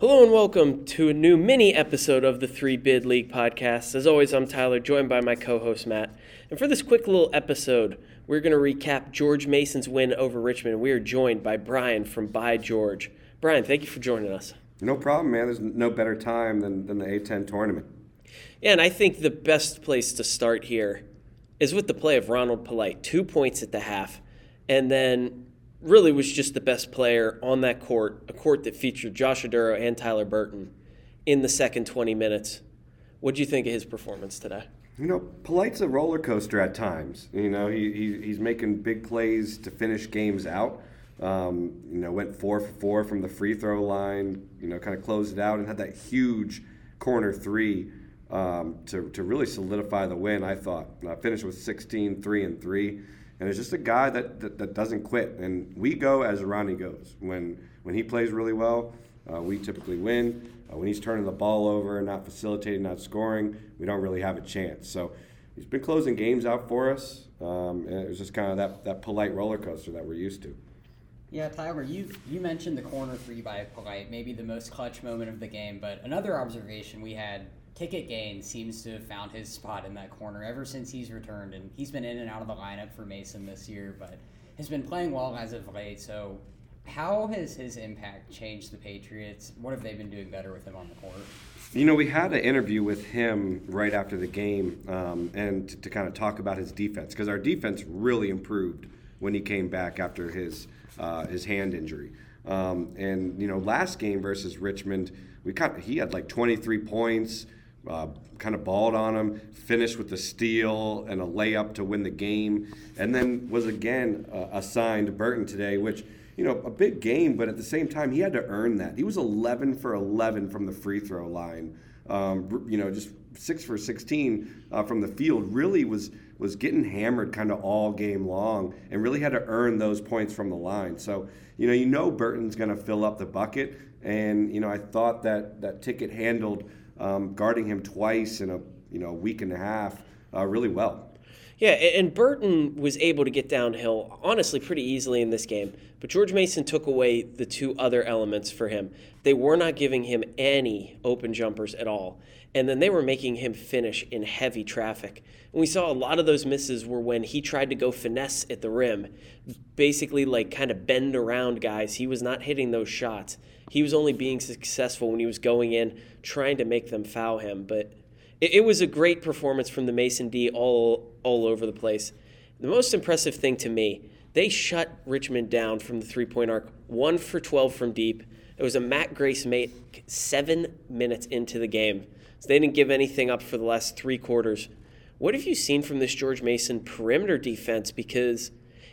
Hello and welcome to a new mini episode of the Three Bid League podcast. As always, I'm Tyler, joined by my co host Matt. And for this quick little episode, we're going to recap George Mason's win over Richmond. We are joined by Bryan from By George. Bryan, thank you for joining us. No problem, man. There's no better time than, than the A10 tournament. Yeah, and I think the best place to start here is with the play of Ronald Polite. Two points at the half, and then really was just the best player on that court, a court that featured Josh Oduro and Tyler Burton in the second 20 minutes. What do you think of his performance today? You know, Polite's a roller coaster at times. You know, he, he he's making big plays to finish games out. Um, you know, went four for four from the free throw line. You know, kind of closed it out and had that huge corner three um, to, to really solidify the win. I thought uh, finished with 16, three and three and it's just a guy that, that, that, doesn't quit. And we go as Ronnie goes. When when he plays really well, uh, we typically win. Uh, when he's turning the ball over, and not facilitating, not scoring, we don't really have a chance. So he's been closing games out for us, um, and it was just kind of that, that polite roller coaster that we're used to. Yeah, Tyler, you you mentioned the corner three by Polite, maybe the most clutch moment of the game. But another observation we had Ticket Gaines seems to have found his spot in that corner ever since he's returned, and he's been in and out of the lineup for Mason this year, but has been playing well as of late. So, how has his impact changed the Patriots? What have they been doing better with him on the court? You know, we had an interview with him right after the game, um, and to, to, kind of talk about his defense because our defense really improved when he came back after his uh, his hand injury. Um, and you know, last game versus Richmond, we kind he had like 23 points uh, kind of balled on him, finished with a steal and a layup to win the game, and then was again uh, assigned to Burton today, which you know a big game, but at the same time he had to earn that. He was 11 for 11 from the free throw line. Um, you know, just six for 16 uh, from the field. Really was was getting hammered kind of all game long, and really had to earn those points from the line. So you know, you know Burton's going to fill up the bucket, and you know I thought that that ticket handled um, guarding him twice in a you know week and a half uh, really well. Yeah, and Burton was able to get downhill honestly pretty easily in this game, but George Mason took away the two other elements for him. They were not giving him any open jumpers at all, and then they were making him finish in heavy traffic. And we saw a lot of those misses were when he tried to go finesse at the rim, basically like kind of bend around guys. He was not hitting those shots. He was only being successful when he was going in trying to make them foul him, but it, it was a great performance from the Mason D all all over the place. The most impressive thing to me, they shut Richmond down from the three point arc, one for 12 from deep. It was a Matt Grace mate seven minutes into the game. So they didn't give anything up for the last three quarters. What have you seen from this George Mason perimeter defense? Because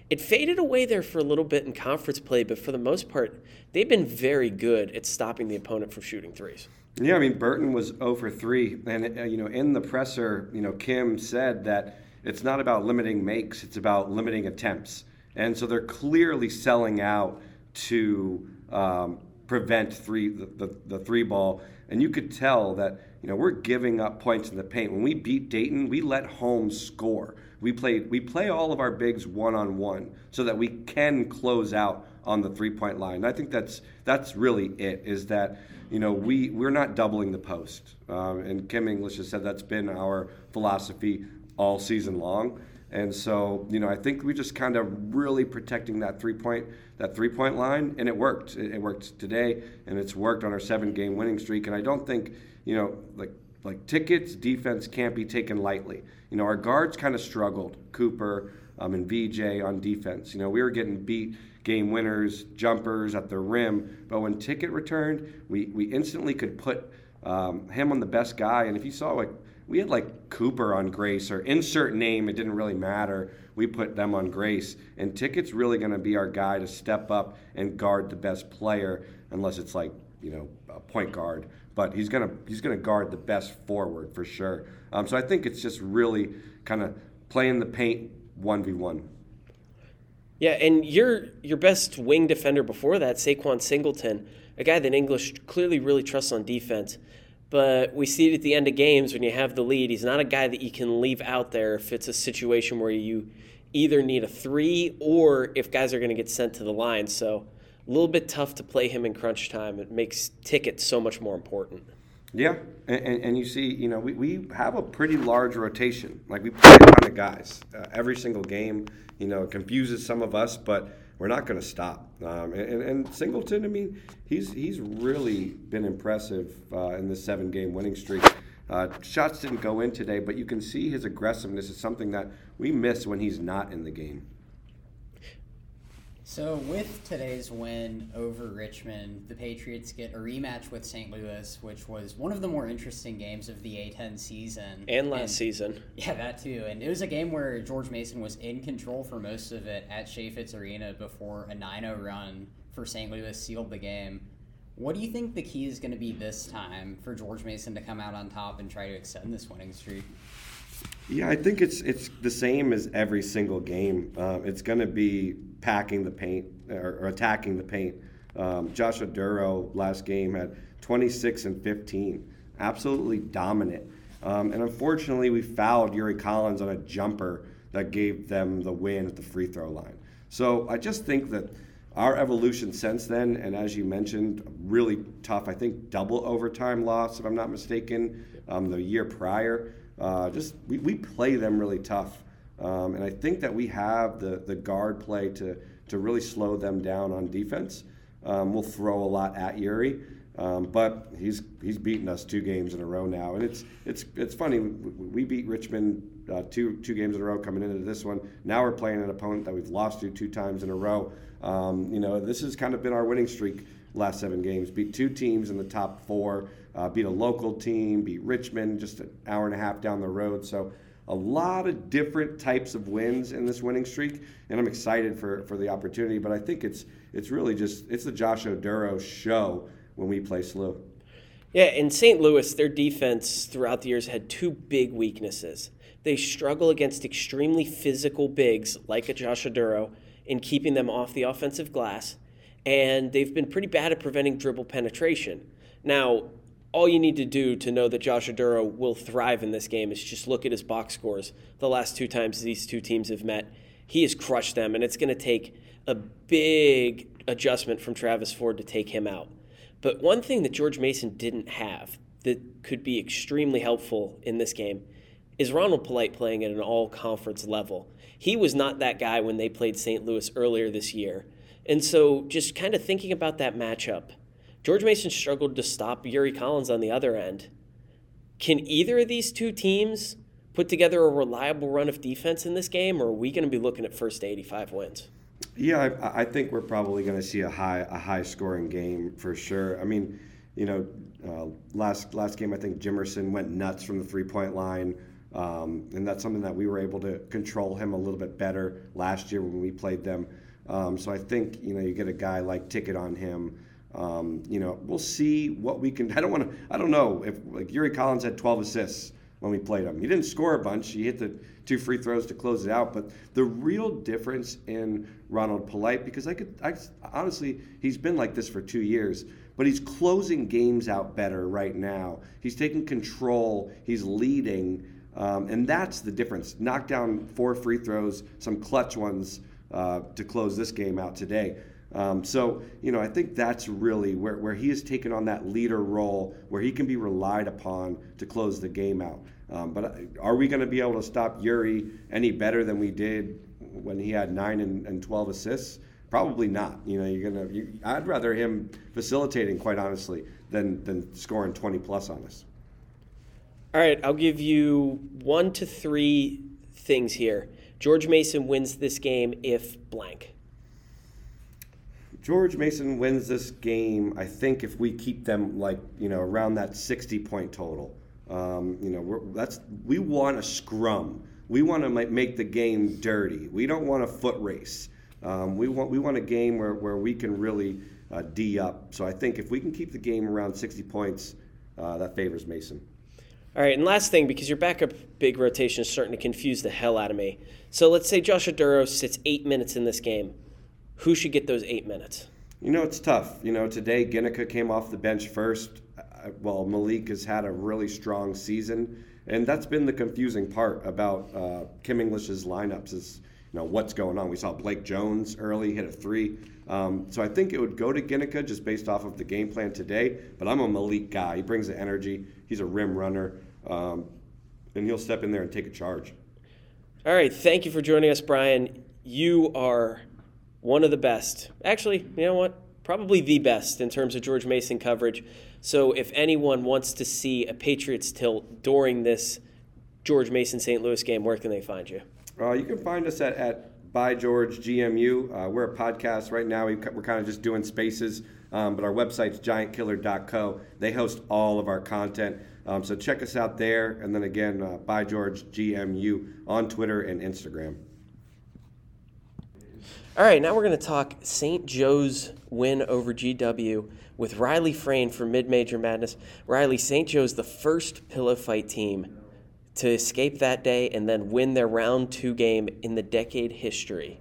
it faded away there for a little bit in conference play, but for the most part, they've been very good at stopping the opponent from shooting threes. Yeah, I mean Burton was 0 for 3, and uh, you know in the presser, you know Kim said that it's not about limiting makes, it's about limiting attempts, and so they're clearly selling out to um, prevent three the, the, the three ball, and you could tell that you know we're giving up points in the paint. When we beat Dayton, we let Holmes score. We played we play all of our bigs one on one so that we can close out on the three point line. And I think that's that's really it. Is that you know, we, we're not doubling the post. Um, and Kim English has said that's been our philosophy all season long. And so, you know, I think we just kind of really protecting that three point that three point line, and it worked. It, it worked today, and it's worked on our seven game winning streak. And I don't think, you know, like like tickets defense can't be taken lightly. You know, our guards kind of struggled, Cooper um, and VJ on defense. You know, we were getting beat game winners, jumpers at the rim. But when Ticket returned, we, we instantly could put um, him on the best guy. And if you saw, like, we had like Cooper on Grace or insert name, it didn't really matter. We put them on Grace. And Ticket's really going to be our guy to step up and guard the best player, unless it's like, you know, a point guard. But he's gonna he's gonna guard the best forward for sure. Um, so I think it's just really kind of playing the paint one v one. Yeah, and your your best wing defender before that, Saquan Singleton, a guy that English clearly really trusts on defense. But we see it at the end of games when you have the lead. He's not a guy that you can leave out there if it's a situation where you either need a three or if guys are going to get sent to the line. So a little bit tough to play him in crunch time. It makes tickets so much more important. Yeah, and, and, and, you see, you know, we, we have a pretty large rotation. Like we play a ton of guys uh, every single game. You know, it confuses some of us, but we're not going to stop. Um, and, and, Singleton, I mean, he's he's really been impressive uh, in this seven game winning streak. Uh, shots didn't go in today, but you can see his aggressiveness is something that we miss when he's not in the game. So, with today's win over Richmond, the Patriots get a rematch with St. Louis, which was one of the more interesting games of the A10 season. And last and, season. Yeah, that too. And it was a game where George Mason was in control for most of it at Chaifetz Arena before a 9 0 run for St. Louis sealed the game. What do you think the key is going to be this time for George Mason to come out on top and try to extend this winning streak? Yeah, I think it's it's the same as every single game. Um, it's going to be packing the paint or, or attacking the paint. Um, Josh Oduro last game had 26 and 15, absolutely dominant. Um, and unfortunately, we fouled Yuri Collins on a jumper that gave them the win at the free throw line. So I just think that our evolution since then, and as you mentioned, really tough. I think double overtime loss, if I'm not mistaken, um, the year prior. Uh, just we, we play them really tough. Um, and I think that we have the, the guard play to, to really slow them down on defense. Um, we'll throw a lot at Yuri, um, but he's he's beaten us two games in a row now, and it's it's it's funny. We beat Richmond uh, two two games in a row coming into this one. Now we're playing an opponent that we've lost to two times in a row. Um, you know, this has kind of been our winning streak last seven games. Beat two teams in the top four. Uh, beat a local team. Beat Richmond just an hour and a half down the road. So a lot of different types of wins in this winning streak, and I'm excited for, for the opportunity. But I think it's it's really just it's the Josh Oduro show when we play SLU. Yeah, in St. Louis, their defense throughout the years had two big weaknesses. They struggle against extremely physical bigs like a Josh Oduro in keeping them off the offensive glass, and they've been pretty bad at preventing dribble penetration. Now, all you need to do to know that Josh Oduro will thrive in this game is just look at his box scores. The last two times these two teams have met, he has crushed them, and it's going to take a big adjustment from Travis Ford to take him out. But one thing that George Mason didn't have that could be extremely helpful in this game is Ronald Polite playing at an all conference level. He was not that guy when they played St. Louis earlier this year. And so, just kind of thinking about that matchup, George Mason struggled to stop Yuri Collins on the other end. Can either of these two teams put together a reliable run of defense in this game, or are we going to be looking at first to 85 wins? Yeah, I, I think we're probably going to see a high a high scoring game for sure. I mean, you know, uh, last last game I think Jimerson went nuts from the three point line, um, and that's something that we were able to control him a little bit better last year when we played them. Um, so I think you know you get a guy like Ticket on him. Um, you know, we'll see what we can. I don't want to. I don't know if like Yuri Collins had 12 assists when we played him. He didn't score a bunch. He hit the two free throws to close it out. But the real difference in Ronald Polite, because I could, I honestly, he's been like this for two years, but he's closing games out better right now. He's taking control. He's leading. Um, and that's the difference. Knock down four free throws, some clutch ones uh, to close this game out today. Um, so, you know, I think that's really where, where he has taken on that leader role where he can be relied upon to close the game out. Um, but uh, are we going to be able to stop Yuri any better than we did when he had nine and, and 12 assists? Probably not. You know, you're gonna. I'd rather him facilitating, quite honestly, than than scoring 20 plus on us. All right, I'll give you one to three things here. George Mason wins this game if blank. George Mason wins this game. I think if we keep them like you know around that 60 point total, um, you know that's we want a scrum. We want to make the game dirty. We don't want a foot race. Um, we want we want a game where, where we can really uh, d up. So I think if we can keep the game around 60 points, uh, that favors Mason. All right, and last thing, because your backup big rotation is starting to confuse the hell out of me. So let's say Josh Oduro sits eight minutes in this game who should get those eight minutes? You know, it's tough. You know, today Ginika came off the bench first. Well, Malik has had a really strong season, and that's been the confusing part about uh, Kim English's lineups. Is you know what's going on. We saw Blake Jones early hit a three. Um, so I think it would go to Ginika just based off of the game plan today. But I'm a Malik guy. He brings the energy. He's a rim runner, um, and he'll step in there and take a charge. All right, thank you for joining us, Bryan. You are one of the best. Actually, you know what? Probably the best in terms of George Mason coverage. So if anyone wants to see a Patriots tilt during this George Mason St. Louis game, where can they find you? Uh, you can find us at, at by George GMU. Uh, we're a podcast right now. We, are kind of just doing spaces, um, but our website's giantkiller.co. They host all of our content. Um, so check us out there. And then again, uh, by George GMU on Twitter and Instagram. All right, now we're going to talk St. Joe's win over GW with Riley Frain for Mid Major Madness. Riley, St. Joe's the first pillow fight team to escape that day and then win their round two game in the decade history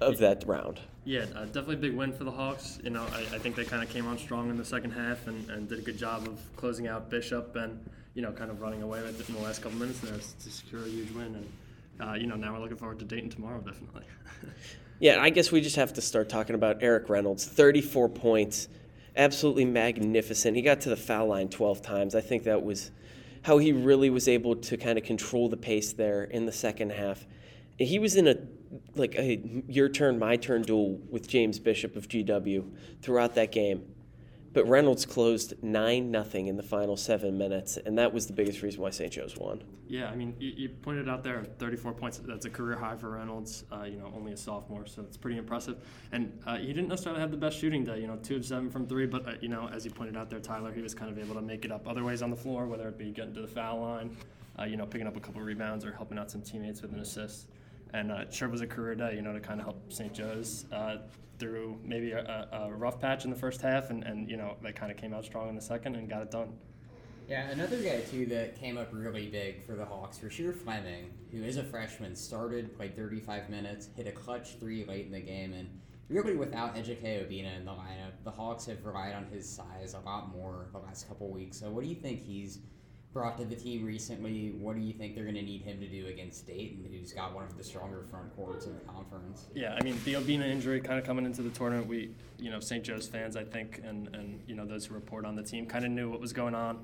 of that round. Yeah, uh, definitely a big win for the Hawks. You know, I, I think they kind of came on strong in the second half and, and, did a good job of closing out Bishop and, you know, kind of running away with it in the last couple minutes there to secure a huge win. And, uh, you know, now we're looking forward to Dayton tomorrow, definitely. yeah, I guess we just have to start talking about Erik Reynolds. 34 points, absolutely magnificent. He got to the foul line 12 times. I think that was how he really was able to kind of control the pace there in the second half. He was in a like a your turn, my turn duel with James Bishop of GW throughout that game. But Reynolds closed nine nothing in the final seven minutes, and that was the biggest reason why St. Joe's won. Yeah, I mean, you, you pointed out there 34 points. That's a career high for Reynolds. Uh, you know, only a sophomore, so it's pretty impressive. And uh, he didn't necessarily have the best shooting day. You know, two of seven from three, but uh, you know, as you pointed out there, Tyler, he was kind of able to make it up other ways on the floor, whether it be getting to the foul line, uh, you know, picking up a couple rebounds or helping out some teammates with an assist and uh, it sure was a career day, you know, to kind of help St. Joe's uh, through maybe a, a, rough patch in the first half, and, and you know they kind of came out strong in the second and got it done. Yeah, another guy too that came up really big for the Hawks, Rasheer Fleming, who is a freshman, started played 35 minutes, hit a clutch three late in the game, and really without Ejike Obinna in the lineup, the Hawks have relied on his size a lot more the last couple weeks. So what do you think he's brought to the team recently. What do you think they're going to need him to do against Dayton, who's got one of the stronger front courts in the conference? Yeah, I mean the Obinna injury kind of coming into the tournament. We, you know, St. Joe's fans, I think, and and you know those who report on the team kind of knew what was going on.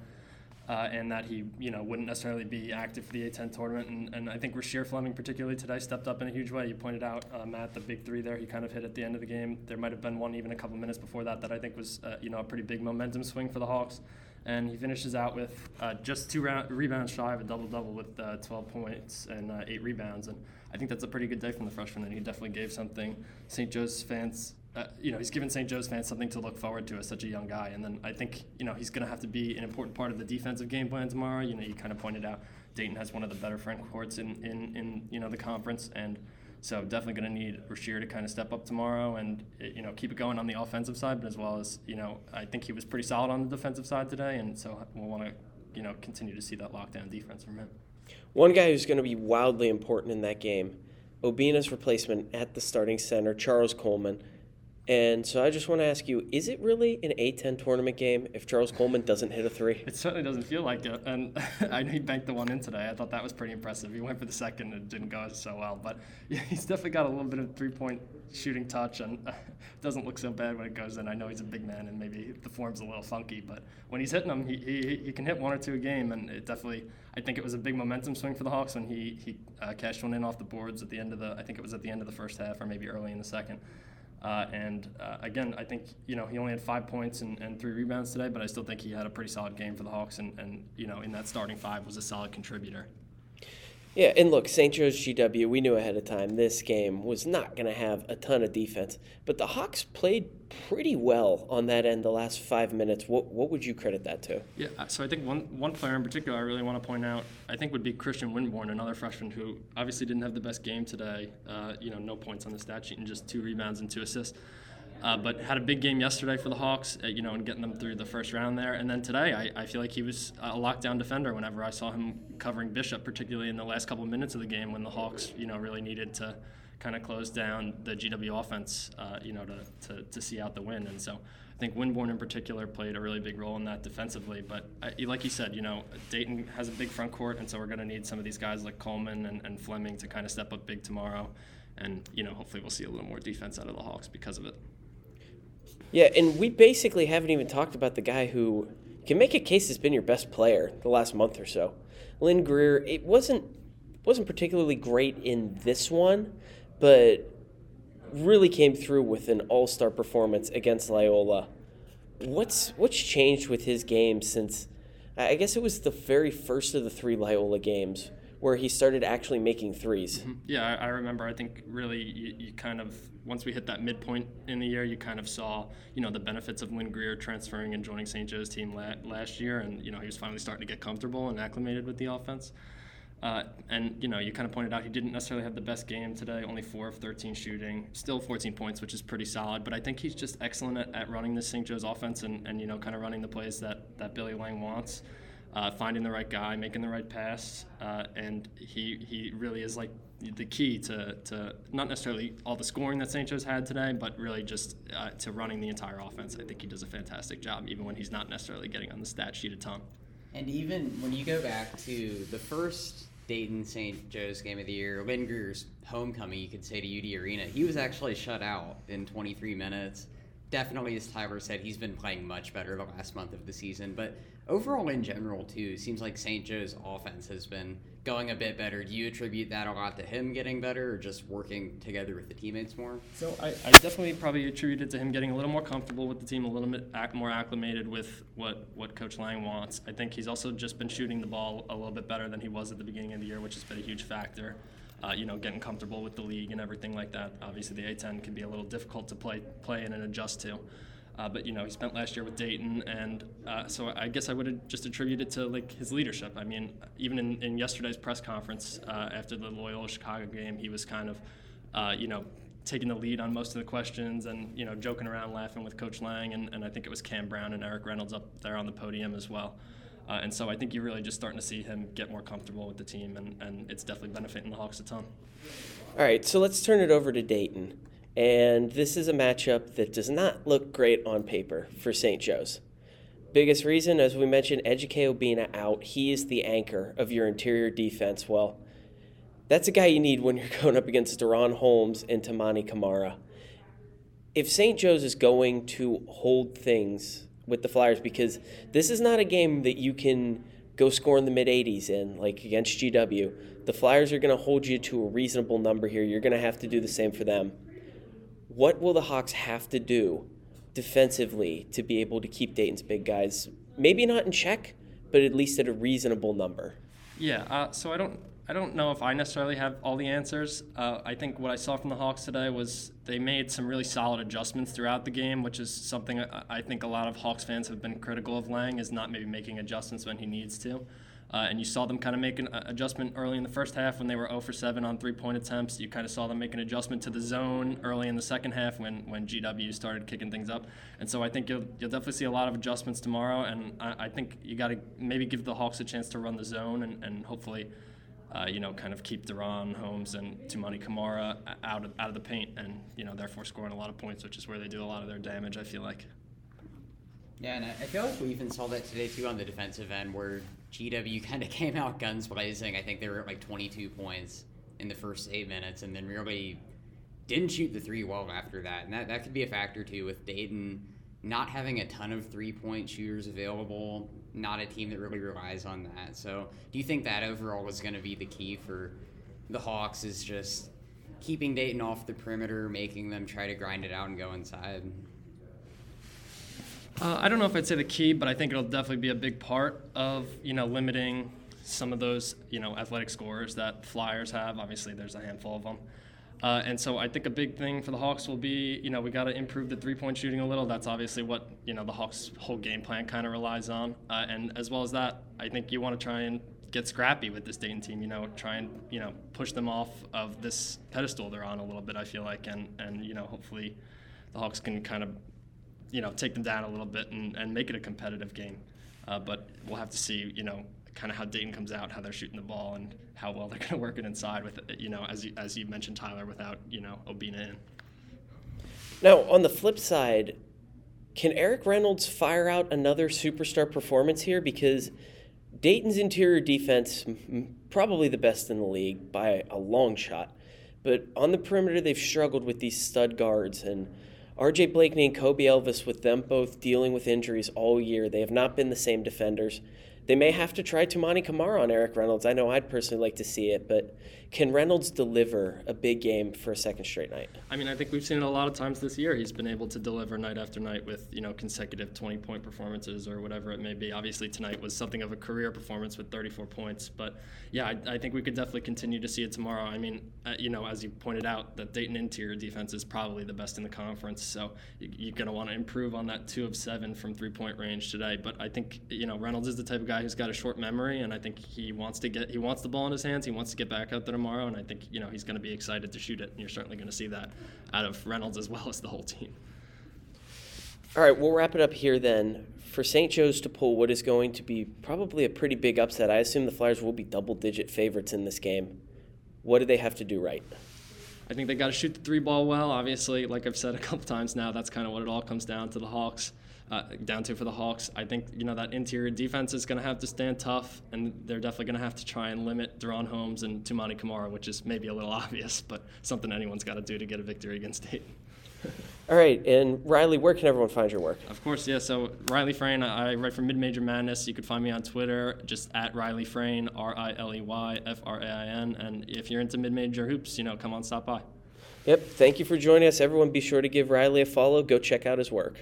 Uh, and that he, you know, wouldn't necessarily be active for the A10 tournament. And, and I think Rasheer Fleming, particularly today, stepped up in a huge way. You pointed out, uh, Matt, the big three there. He kind of hit at the end of the game. There might have been one even a couple minutes before that that I think was, uh, you know, a pretty big momentum swing for the Hawks and he finishes out with uh, just two round, rebounds shy of a double double with uh, 12 points and uh, eight rebounds. And I think that's a pretty good day from the freshman, and he definitely gave something St. Joe's fans. Uh, you know, he's given St. Joe's fans something to look forward to as such a young guy. And then I think, you know, he's going to have to be an important part of the defensive game plan tomorrow. You know, you kind of pointed out Dayton has one of the better front courts in, in, in you know, the conference. And so definitely going to need Rasheer to kind of step up tomorrow and eh, you know keep it going on the offensive side, but as well as you know I think he was pretty solid on the defensive side today, and so we'll want to you know continue to see that lockdown defense from him. One guy who's going to be wildly important in that game, Obinna's replacement at the starting center, Charles Coleman. And so I just want to ask you: Is it really an A10 tournament game if Charles Coleman doesn't hit a three? It certainly doesn't feel like it. And I know he banked the one in today. I thought that was pretty impressive. He went for the second and it didn't go so well, but he's definitely got a little bit of three-point shooting touch, and doesn't look so bad when it goes in. I know he's a big man, and maybe the form's a little funky, but when he's hitting them, he, he, he can hit one or two a game, and it definitely. I think it was a big momentum swing for the Hawks when he he uh, cashed one in off the boards at the end of the. I think it was at the end of the first half or maybe early in the second. Uh, and uh, again, I think you know he only had five points and, and, three rebounds today, but I still think he had a pretty solid game for the Hawks, and, and you know in that starting five was a solid contributor. Yeah, and look, St. Joe's GW, we knew ahead of time this game was not going to have a ton of defense, but the Hawks played pretty well on that end the last five minutes. What what would you credit that to? Yeah, uh, so I think one one player in particular I really want to point out, I think would be Christian Winborne, another freshman who obviously didn't have the best game today. Uh, you know, no points on the stat sheet and just two rebounds and two assists. Uh, but had a big game yesterday for the Hawks, uh, you know, and getting them through the first round there. And then today, I, I feel like he was a lockdown defender whenever I saw him covering Bishop, particularly in the last couple of minutes of the game when the Hawks, you know, really needed to kind of close down the GW offense, uh, you know, to, to, to see out the win. And so I think Winborne in particular played a really big role in that defensively. But uh, like you said, you know, Dayton has a big front court, and so we're going to need some of these guys like Coleman and, and Fleming to kind of step up big tomorrow. And, you know, hopefully we'll see a little more defense out of the Hawks because of it. Yeah, and we basically haven't even talked about the guy who can make a case has been your best player the last month or so. Lynn Greer, it wasn't wasn't particularly great in this one, but really came through with an all-star performance against Loyola. What's what's changed with his game since I guess it was the very first of the three Loyola games where he started actually making 3s mm-hmm. Yeah, I, I, remember. I think really you, you, kind of once we hit that midpoint in the year, you kind of saw you know the benefits of Lynn Greer transferring and joining St. Joe's team la- last year, and you know he was finally starting to get comfortable and acclimated with the offense. Uh, and you know, you kind of pointed out he didn't necessarily have the best game today. Only four of 13 shooting, still 14 points, which is pretty solid. But I think he's just excellent at, at running the St. Joe's offense and, and you know, kind of running the plays that that Billy Lange wants, uh, finding the right guy, making the right pass, uh, and he he really is like the key to, to not necessarily all the scoring that. Joe's had today, but really just uh, to running the entire offense. I think he does a fantastic job, even when he's not necessarily getting on the stat sheet a ton. And even when you go back to the first Dayton St. Joe's game of the year, Lynn Greer's homecoming, you could say to UD Arena, he was actually shut out in 23 minutes. Definitely, as Tyler said, he's been playing much better the last month of the season. But overall, in general, too, seems like St. Joe's offense has been going a bit better. Do you attribute that a lot to him getting better or just working together with the teammates more? So I, I definitely probably attribute it to him getting a little more comfortable with the team, a little bit more acclimated with what, what Coach Lange wants. I think he's also just been shooting the ball a little bit better than he was at the beginning of the year, which has been a huge factor. Uh, you know, getting comfortable with the league and everything like that. Obviously, the A10 can be a little difficult to play play in and adjust to. Uh, but you know, he spent last year with Dayton, and uh, so I guess I would have just attribute it to like his leadership. I mean, even in, in yesterday's press conference uh, after the Loyola Chicago game, he was kind of, uh, you know, taking the lead on most of the questions and you know joking around, laughing with Coach Lange, and, and I think it was Cam Brown and Erik Reynolds up there on the podium as well. Uh, and so I think you're really just starting to see him get more comfortable with the team, and, and it's definitely benefiting the Hawks a ton. All right, so let's turn it over to Dayton. And this is a matchup that does not look great on paper for St. Joe's. Biggest reason, as we mentioned, Ejike Obinna out. He is the anchor of your interior defense. Well, that's a guy you need when you're going up against DaRon Holmes and Toumani Camara. If St. Joe's is going to hold things with the Flyers, because this is not a game that you can go score in the mid 80s in, like against GW. The Flyers are going to hold you to a reasonable number here. You're going to have to do the same for them what will the Hawks have to do defensively to be able to keep Dayton's big guys, maybe not in check, but at least at a reasonable number? Yeah, uh, so I don't I don't know if I necessarily have all the answers. Uh, I think what I saw from the Hawks today was they made some really solid adjustments throughout the game, which is something I, I think a lot of Hawks fans have been critical of Lange is not maybe making adjustments when he needs to. Uh, and you saw them kind of make an adjustment early in the first half when they were 0 for 7 on three point attempts. You kind of saw them make an adjustment to the zone early in the second half when, when GW started kicking things up. And so I think you'll, you'll definitely see a lot of adjustments tomorrow. And I, I think you got to maybe give the Hawks a chance to run the zone and, and hopefully. Uh, you know, kind of keep DaRon Holmes and Toumani Camara out of, out of the paint, and you know, therefore scoring a lot of points, which is where they do a lot of their damage. I feel like. Yeah, and I feel like we even saw that today too on the defensive end, where GW kind of came out guns blazing. I think they were at like 22 points in the first eight minutes, and then really didn't shoot the three well after that. And that, that could be a factor too with Dayton not having a ton of three point shooters available, not a team that really relies on that. So, do you think that overall is going to be the key for the Hawks? Is just keeping Dayton off the perimeter, making them try to grind it out and go inside? Uh, I don't know if I'd say the key, but I think it'll definitely be a big part of you know limiting some of those you know athletic scores that Flyers have. Obviously, there's a handful of them. Uh, and so I think a big thing for the Hawks will be, you know, we got to improve the three-point shooting a little. That's obviously what you know the Hawks' whole game plan kind of relies on. Uh, and as well as that, I think you want to try and get scrappy with this Dayton team. You know, try and you know push them off of this pedestal they're on a little bit. I feel like, and and you know, hopefully, the Hawks can kind of you know, take them down a little bit and, and make it a competitive game. Uh, but we'll have to see, you know, kind of how Dayton comes out, how they're shooting the ball, and how well they're going to work it inside with, you know, as you, as you mentioned, Tyler, without, you know, Obinna in. Now, on the flip side, can Erik Reynolds fire out another superstar performance here? Because Dayton's interior defense, probably the best in the league by a long shot. But on the perimeter, they've struggled with these stud guards. And RJ Blakney and Kobe Elvis, with them both dealing with injuries all year, they have not been the same defenders. They may have to try Toumani Camara on Erik Reynolds. I know I'd personally like to see it, but can Reynolds deliver a big game for a second straight night? I mean, I think we've seen it a lot of times this year. He's been able to deliver night after night with you know consecutive 20 point performances or whatever it may be. Obviously, tonight was something of a career performance with 34 points, but yeah, I, I think we could definitely continue to see it tomorrow. I mean, uh, you know, as you pointed out, the Dayton interior defense is probably the best in the conference, so you, are going to want to improve on that two of seven from three point range today. But I think you know Reynolds is the type of guy who's got a short memory, and I think he wants to get he wants the ball in his hands. He wants to get back out there tomorrow, and I think you know he's going to be excited to shoot it. And you're certainly going to see that out of Reynolds as well as the whole team. All right, we'll wrap it up here then. For St. Joe's to pull what is going to be probably a pretty big upset, I assume the Flyers will be double digit favorites in this game. What do they have to do right? I think they got to shoot the three ball well. Obviously, like I've said a couple times now, that's kind of what it all comes down to the Hawks uh, down to for the Hawks. I think you know that interior defense is going to have to stand tough, and they're definitely going to have to try and limit DaRon Holmes and Toumani Camara, which is maybe a little obvious, but something anyone's got to do to get a victory against Dayton. All right, and Riley, where can everyone find your work? Of course, yeah. So Riley Frain, I write for Mid Major Madness. You could find me on Twitter, just at Riley Frain, R I L E Y F R A I N. And if you're into mid major hoops, you know, come on, stop by. Yep. Thank you for joining us, everyone. Be sure to give Riley a follow. Go check out his work.